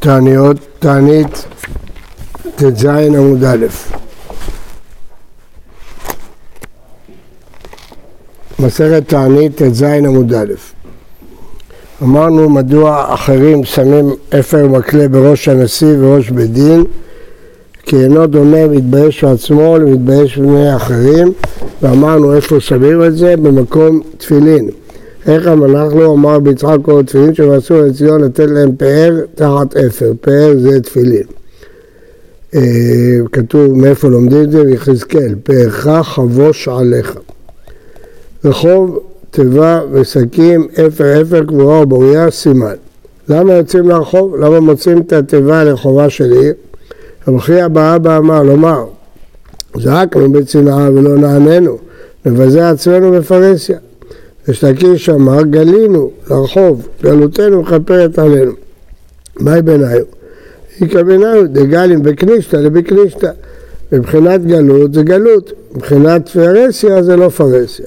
תעניות, תענית ט"ז עמוד א' מסכת תענית ט"ז עמוד א' אמרנו מדוע אחרים שמים אפר מקלה בראש הנשיא וראש בית דין כי אינו דומה מתבייש בעצמו למתבייש בבני אחרים ואמרנו איפה שמים את זה? במקום תפילין איך המלאך לו אמר ביצחק כל התפילין שעשו לציון לתת להם פאר תחת אפר, פאר זה תפילין. אה, כתוב מאיפה לומדים את זה? ביחזקאל, פארך חבוש עליך. רחוב, תיבה ושקים, אפר אפר קבורה ובוריה, סימן. למה יוצאים לרחוב? למה מוצאים את התיבה לרחובה של עיר? המכריע באבא אמר, לומר, זעקנו בצנעה ולא נעננו, נבזה עצמנו בפרהסיה. ושתקיש אמר, גלינו לרחוב, גלותנו מכפרת עלינו. מהי ביניו? איכא ביניו, דגלים בקנישתא לבקנישתא. מבחינת גלות זה גלות, מבחינת פרהסיה זה לא פרהסיה.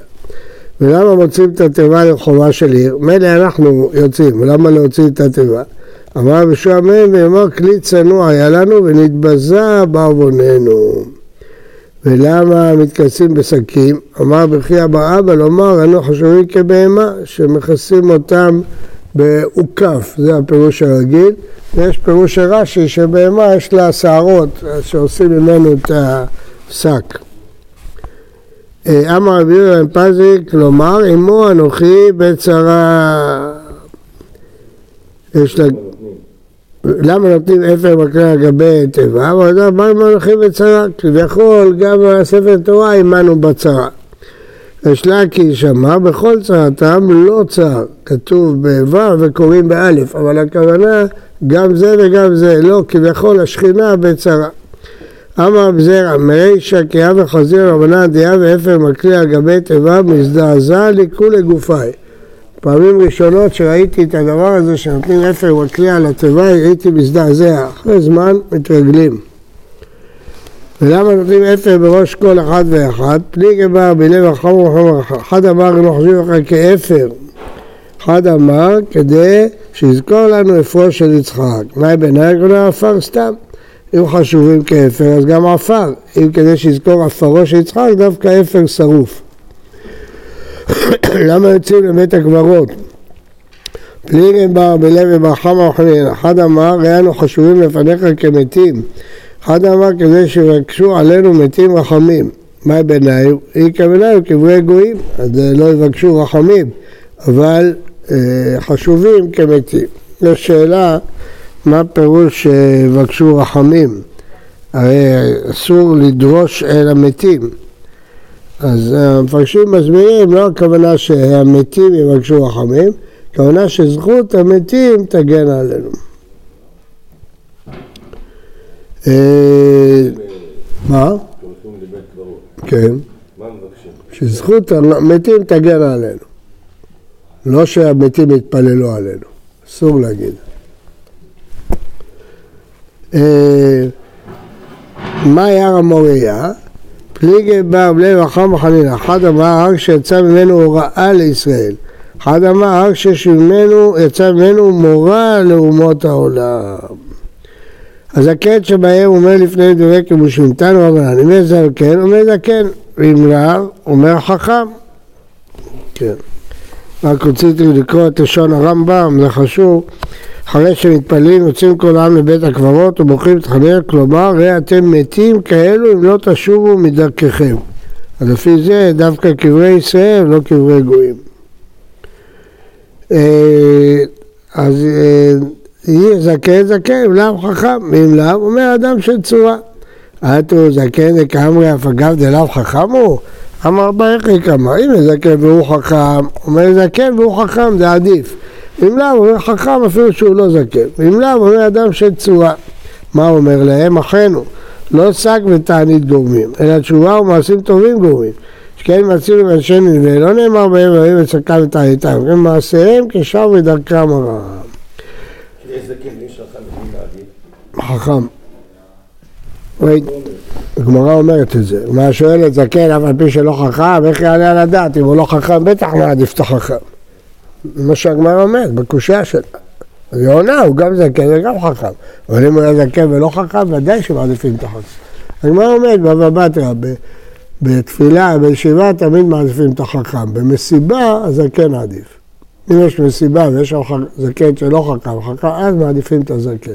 ולמה מוצאים את התיבה לרחובה של עיר? מילא אנחנו יוצאים, ולמה להוציא את התיבה? אמר רבי מהם ואמר כלי צנוע היה לנו ונתבזה בעווננו. ולמה מתכנסים בשקים? אמר בכי אבא אבא לומר אנו חשובים כבהמה שמכסים אותם באוכף, זה הפירוש הרגיל. ויש פירוש הרש"י שבהמה יש לה שערות שעושים ממנו את השק. אה, אמר רבי ירם פזי, כלומר עמו אנוכי בצרה יש לה למה נותנים אפר מקרה על גבי תיבה? אבל יודע מה הם הולכים בצרה? כביכול גם בספר תורה עימנו בצרה. יש לקיש אמר בכל צרתם לא צר, כתוב בו' וקוראים באלף, אבל הכוונה גם זה וגם זה, לא, כביכול השכינה בצרה. אמר בזרע, מרישא כי אב וחזיר רבנן דיה ואפר מקליע על גבי תיבה מזדעזע לכולי גופי. פעמים ראשונות שראיתי את הדבר הזה שנותנים אפר מקליע על התיבה, הייתי מזדעזע. אחרי זמן מתרגלים. ולמה נותנים אפר בראש כל אחד ואחד? פליגי בר בלב החמור וחמור אחד אמר לא חושבים לך כאפר. אחד אמר כדי שיזכור לנו אפרו של יצחק. מה בעיניי כלומר עפר סתם. אם חשובים כאפר אז גם עפר. אם כדי שיזכור עפרו של יצחק דווקא אפר שרוף. למה יוצאים לבית הקברות? פליגן בר בלב וברחמה אוכלים, אחד אמר, ראינו חשובים לפניך כמתים, אחד אמר כדי שיבקשו עלינו מתים רחמים. מה בעיניי? היא כבעיניי קברי גויים, אז לא יבקשו רחמים, אבל אה, חשובים כמתים. יש שאלה, מה פירוש שיבקשו רחמים? הרי אסור לדרוש אל המתים. אז המפרשים מסבירים, לא הכוונה שהמתים יבקשו רחמים, הכוונה שזכות המתים תגן עלינו. אה, מה? כן. שזכות המתים תגן עלינו. לא שהמתים יתפללו עלינו, אסור להגיד. אה, מה ירא מוריה? פליגי בר בלי רחם וחנינה, אחד אמר הר שיצא ממנו הוראה לישראל, אחד אמר הר שממנו יצא ממנו מורה לאומות העולם. הזקן שבהם אומר לפני דברי כיבושים, תנו רבנן, אם יש זקן אומר זקן, ואם רב אומר חכם. כן. רק רציתי לקרוא את לשון הרמב"ם, זה חשוב. אחרי שמתפללים יוצאים כל העם לבית הקברות ובוכים את חנר, כלומר, ראה אתם מתים כאלו אם לא תשובו מדרככם. אז לפי זה דווקא קברי ישראל, לא קברי גויים. אה, אז אה, יהיה זקן זקן, לאו חכם, ואם לאו, אומר אדם של צורה. אתו זקן דקאמרי אף אגב דלאו חכם הוא? אמר ברכי כמה, אם זקן והוא חכם, אומר זקן והוא חכם, זה עדיף. אם לאו, אומר חכם אפילו שהוא לא זקן. ואם לאו, אומר אדם של צורה. מה אומר להם? אחינו, לא שק ותענית גורמים, אלא תשובה ומעשים טובים גורמים. שכן מצינו מאנשי נלווה, לא נאמר בהם רעים וצדקה ותעניתם, כן מעשיהם כשם ודרכם הרע. חכם. הגמרא אומרת את זה. מה שואלת זקן אף על פי שלא חכם, איך יעלה על הדעת? אם הוא לא חכם, בטח מעדיף את החכם. מה שהגמרא אומרת, בקושייה היא עונה, הוא גם זקן וגם חכם. אבל אם הוא היה זקן ולא חכם, ודאי שמעדיפים את החכם. הגמרא אומרת בבא בתרא, בתפילה, בישיבה, תמיד מעדיפים את החכם. במסיבה, הזקן עדיף. אם יש מסיבה ויש שם זקן שלא חכם, חכם, אז מעדיפים את הזקן.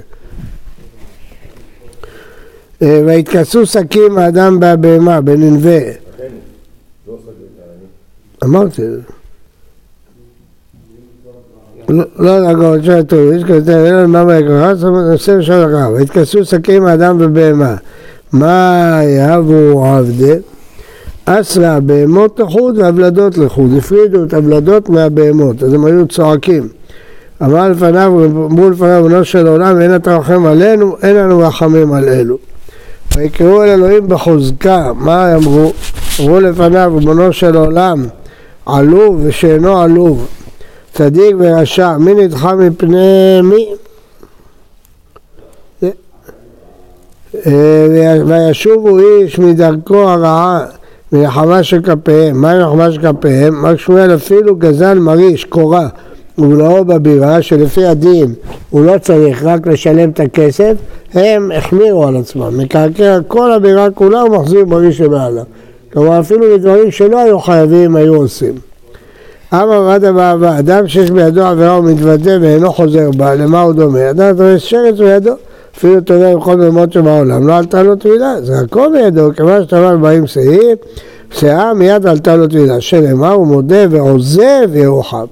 אה, ויתכסו שקים האדם בהבהמה, בננבה. אמרתי. לא, טוב, יש כזה, אין לנו מה מהיקרה, עושה בשביל הרב. ויתכסו שקים האדם בבהמה. מה יהבו עבדי? אסרה בהמות לחוד והבלדות לחוד. הפרידו את הבלדות מהבהמות, אז הם היו צועקים. אמר לפניו, אמרו לפניו, בנו של עולם, אין אתה רחם עלינו, אין לנו רחמים על אלו. ויקראו אל אלוהים בחוזקה, מה אמרו? אמרו לפניו, ריבונו של עולם, עלוב ושאינו עלוב, צדיק ורשע, מי נדחה מפני מי? אה, וישובו איש מדרכו הרעה מלחמה של כפיהם. מה עם מלחמה של כפיהם? מר שמואל אפילו גזל מריש, קורה, ובלעו בבירה, שלפי הדין הוא לא צריך רק לשלם את הכסף, הם החמירו על עצמם. מקרקע כל הבירה כולה הוא מחזיר מריש שמעלה. כלומר אפילו בדברים שלא היו חייבים היו עושים. אמר רדה באהבה, אדם שיש בידו עבירה ומתוודה ואינו חוזר בה, למה הוא דומה? אדם תופס שרץ בידו אפילו תודה עם כל מימות שבעולם, לא עלתה לו טבילה, זה הכל בידו, כיוון שטבל באים שעיר, פסעה מיד עלתה לו טבילה, שנאמר הוא מודה ועוזב ירוחם.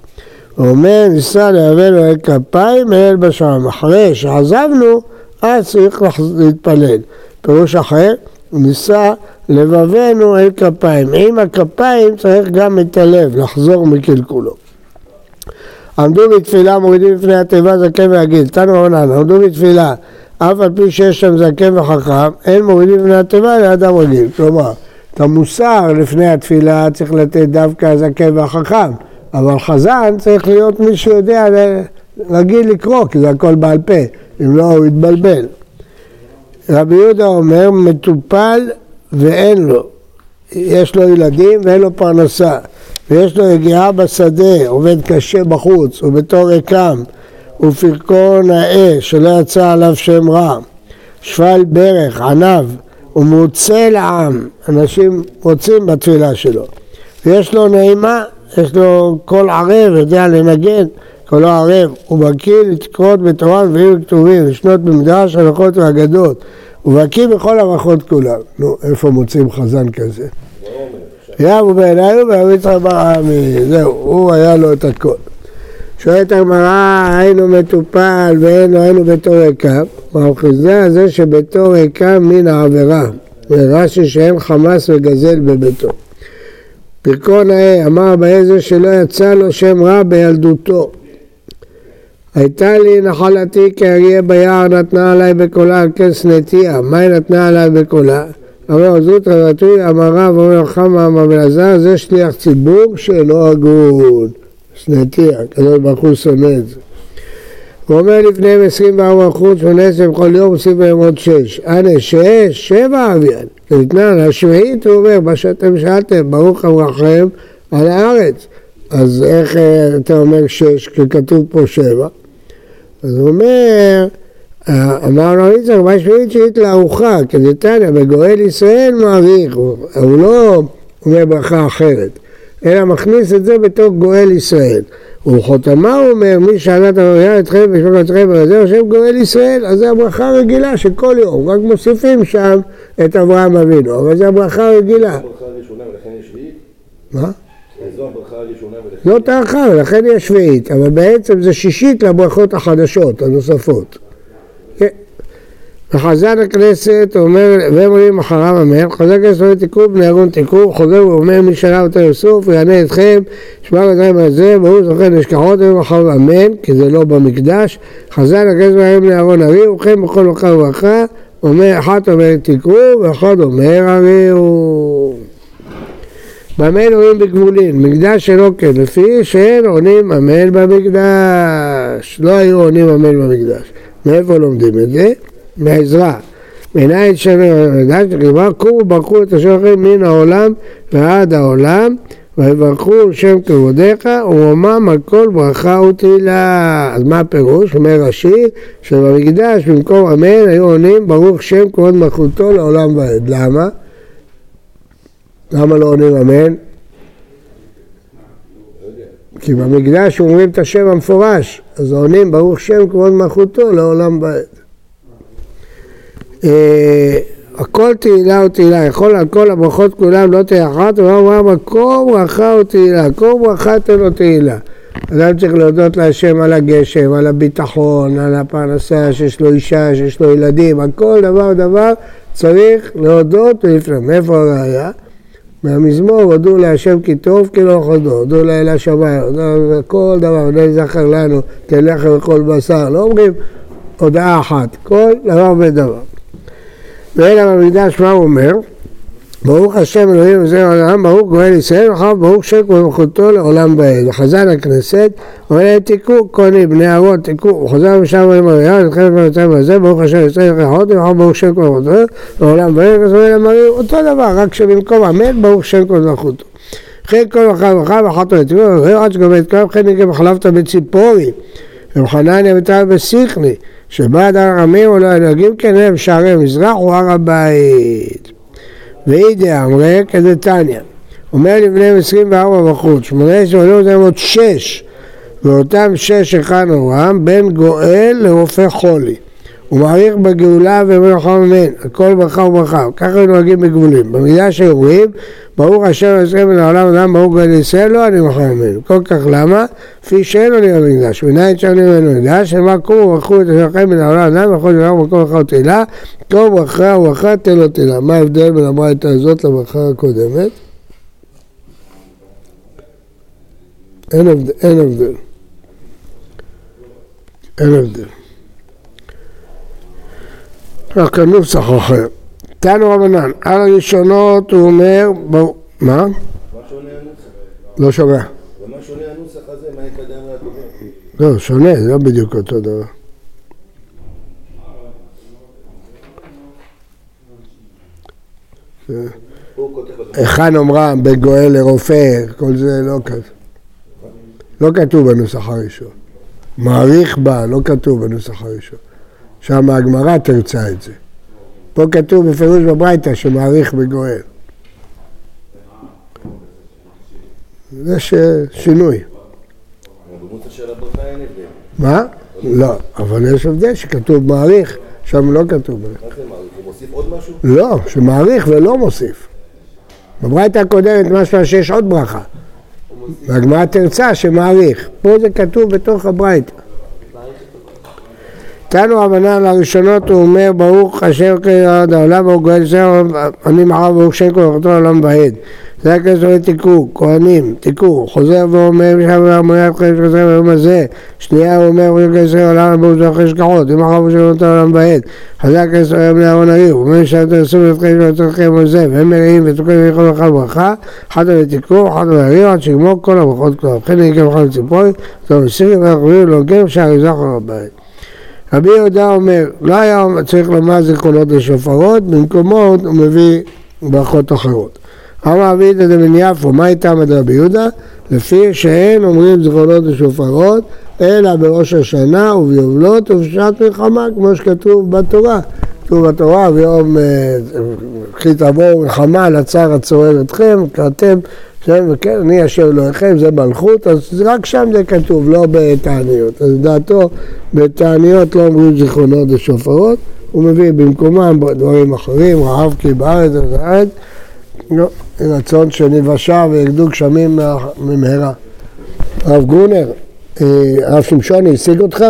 הוא אומר, ניסה להביא לו אל כפיים אל בשעם. אחרי שעזבנו, אז צריך להתפלל. פירוש אחר, ניסה לבבנו אל כפיים. עם הכפיים צריך גם את הלב, לחזור מקלקולו. עמדו בתפילה מורידים לפני התיבה זקן והגיל, תנו רונן, עמדו בתפילה אף על פי שיש שם זקן וחכם, אין מורידים לפני התיבה לאדם רגיל. כלומר, את המוסר לפני התפילה צריך לתת דווקא הזקן והחכם, אבל חזן צריך להיות מי שיודע רגיל לקרוא, כי זה הכל בעל פה, אם לא הוא יתבלבל. רבי יהודה אומר, מטופל ואין לו, יש לו ילדים ואין לו פרנסה, ויש לו יגיעה בשדה, עובד קשה בחוץ, ובתור ריקם, ופרקו נאה שלא יצא עליו שם רע, שפל ברך, ענב, ומוצא לעם, אנשים רוצים בתפילה שלו. ויש לו נעימה, יש לו קול ערב, יודע לנגן, קולו ערב, הוא בקיא לתקרות בתורה ובאים כתובים, לשנות במדרש, הלכות ואגדות, הוא בקיא בכל המערכות כולם. נו, איפה מוצאים חזן כזה? יאבו בעיניו ואמיץ רבה זהו, הוא היה לו את הכל. שואלת הגמרא, היינו מטופל ואין היינו בתור ריקם, והאוחזה זה שבתור ריקם מן העבירה, ורש"י שאין חמאס וגזל בביתו. פרקו נאה, אמר באיזה שלא יצא לו שם רע בילדותו. הייתה לי נחלתי כאריה ביער נתנה עליי בקולה על כס נטייה, מה היא נתנה עליי בקולה? אמר זאת רבתוי, אמר רב, אומר חמא אמר בלעזר, זה שליח ציבור שאינו הגון. שנתי, הקדוש ברוך הוא שונא את זה. הוא אומר לפניהם 24 אחוז, 18 בכל יום, עושים בהם עוד 6. אנא 6, 7 אביאן. ניתנה השביעית, הוא אומר, מה שאתם שאלתם, ברוך אברהם על הארץ. אז איך אה, אתה אומר 6 כשכתוב פה 7? אז הוא אומר, אה, אמר לו יצחק, מה שביעית שהיית לארוחה, כדתניא, בגואל ישראל מעריך, הוא לא אומר ברכה אחרת. אלא מכניס את זה בתור גואל ישראל. ובחותמה הוא אומר, מי את הראייה אתכם ושמע אתכם וזה השם גואל ישראל, אז זו הברכה הרגילה של כל יום, רק מוסיפים שם את אברהם אבינו, אבל זו הברכה הרגילה. מה? זאת ההלכה, ולכן היא השביעית, אבל בעצם זה שישית לברכות החדשות, הנוספות. וחזן הכנסת אומר, והם אומרים אחריו אמן, חזן הכנסת אומר תיקון, בני ארון תיקון, חוזר ואומר מי שנה אותו יוסוף, ויענה אתכם, שמע רגליים על זה, והוא זוכר נשכחות, והם אחריו אמן, כי זה לא במקדש, חזן הכנסת אומר בני ארון ארי, וכן בכל מלכה וברכה, אומר, אחת אומר תיקון, ואחד אומר אריהו. במה רואים בגבולין? מקדש שלא כן, לפי שאין עונים אמן במקדש. לא היו עונים אמן במקדש. מאיפה לומדים את זה? מעזרה. מנין שם המקדש, כלומר קומו ברכו את השם מן העולם ועד העולם, ויברכו שם כבודיך ורומם על כל ברכה ותהילה. אז מה הפירוש? אומר רש"י, שבמקדש במקום אמן היו עונים ברוך שם כבוד מלכותו לעולם ועד. למה? למה לא עונים אמן? כי במקדש אומרים את השם המפורש, אז עונים ברוך שם כבוד מלכותו לעולם ועד. אה, הכל תהילה ותהילה, יכול על כל הברכות כולם לא תהיה אחת, הוא אמר כל ברכה ותהילה, כל ברכה תן לו תהילה. אדם צריך להודות להשם על הגשם, על הביטחון, על הפרנסה, שיש לו אישה, שיש לו ילדים, על כל דבר ודבר צריך להודות ולפני. מאיפה הראייה? מהמזמור הודו להשם כי טוב כי לא חודו, הודו לאל השמיים, כל דבר, ונהי זכר לנו, תלך לכל בשר, לא אומרים הודעה אחת, כל דבר ודבר. ואלה במקדש מה הוא אומר? ברוך השם אלוהים וזה העולם, ברוך גואל ישראל, ואחר ברוך שם ומלכותו לעולם ועד. וחזן הכנסת, אומר להם תיקו, כהנים, בני אהרון, תיקו, וחזר משם ואומר מריה, נתחיל במצב הזה, ברוך השם ישראל וחרות, ואחר ברוך שם ומלכותו לעולם ועד, אומר להם אותו דבר, רק שבמקום אמן, ברוך שם ומלכותו. וכן כל אחד ואחד ואחת לתיקו, עד שגומר את כולם, וכן נגיד חלפת בציפורי, וחנניה ותל בסיכני. שבעד הר עמים או לא ינהגים כן הם שערי מזרח הוא הר הבית. ואידי אמרי כדתניא, אומר לבניהם עשרים וארבע בחוץ, שמונה עשרה עולים אותם עוד שש, ואותם שש אחד אורם, בין גואל לרופא חולי. הוא מעריך בגאולה ואומר לך אמן, הכל ברכה וברכה, ככה נוהגים בגבולים. במידה שאומרים, ברוך השם עשרים מן העולם אדם ברוך גואל ישראל, לא אני מוכן ממנו. כל כך למה? לפי שאין עולים במקדש, מנין שם ממנו מקדש, אמר קומו וברכו את אשרכם מן העולם אדם, וכל דבר במקום ברכה ותהילה, כל ברכה וברכה תן לו תהילה. מה ההבדל בין הברייתא הזאת לברכה הקודמת? אין הבדל. אין הבדל. רק הנוסח אחר. תנו רבנן, על הראשונות הוא אומר, מה? מה שונה הנוסח? לא שומע. ומה שונה הנוסח הזה? מה יקדם מהקודם? לא, שונה, זה לא בדיוק אותו דבר. היכן אומרם בין גואל לרופא, כל זה לא כתוב. לא כתוב בנוסח הראשון. מעריך בה, לא כתוב בנוסח הראשון. שם הגמרא תרצה את זה. פה כתוב בפירוש בברייתא שמעריך בגואל. זה. שינוי. מה? לא, אבל יש הבדל שכתוב מעריך, שם לא כתוב. מה זה מעריך? הוא מוסיף עוד משהו? לא, שמעריך ולא מוסיף. בברייתא הקודמת משמע שיש עוד ברכה. והגמרא תרצה שמעריך. פה זה כתוב בתוך הברייתא. תנו רבנן לראשונות הוא אומר ברוך השם כעד העולם ברוך גואל ישראל אני מערב ברוך שם כל אוכלתו לעולם ועד זה הכסף לתיקו, כהנים, תיקו, חוזר ואומר משם ואמר את חיים של ביום הזה שנייה הוא אומר ברוך ישראל עולם ברוך זוכר השכחות אם אחר בשם אותו לעולם ועד חזק כסף היום לאהרון העיר הוא אומר שאתם תעשו את חיים חיים הזה והם מלאים ותוקעים ויכול לכל ברכה אחת לתיקו, אחת לעיר עד שיגמור כל הברכות כולם וכן יקם חל ציפורי טוב מסירים ואנחנו לא גר שערי זכר הבית רבי יהודה אומר, לא היה צריך לומר זיכרונות לשופרות, במקומו הוא מביא ברכות אחרות. אמר רבי יהודה דבן יפו, מה איתם עד רבי יהודה? לפי שאין אומרים זיכרונות לשופרות, אלא בראש השנה וביובלות ובשעת מלחמה, כמו שכתוב בתורה. כתוב בתורה, ביום כי תבואו מלחמה לצער הצורר אתכם, קראתם, וכן, אני אשר אלוהיכם, זה מלכות, אז רק שם זה כתוב, לא בתעניות. אז לדעתו, בתעניות לא אומרים זיכרונות ושופרות, הוא מביא במקומם דברים אחרים, רעב כי בארץ ובארץ, לא, רצון שנבשה וירדו גשמים במהרה. הרב גרונר, הרב שמשוני השיג אותך?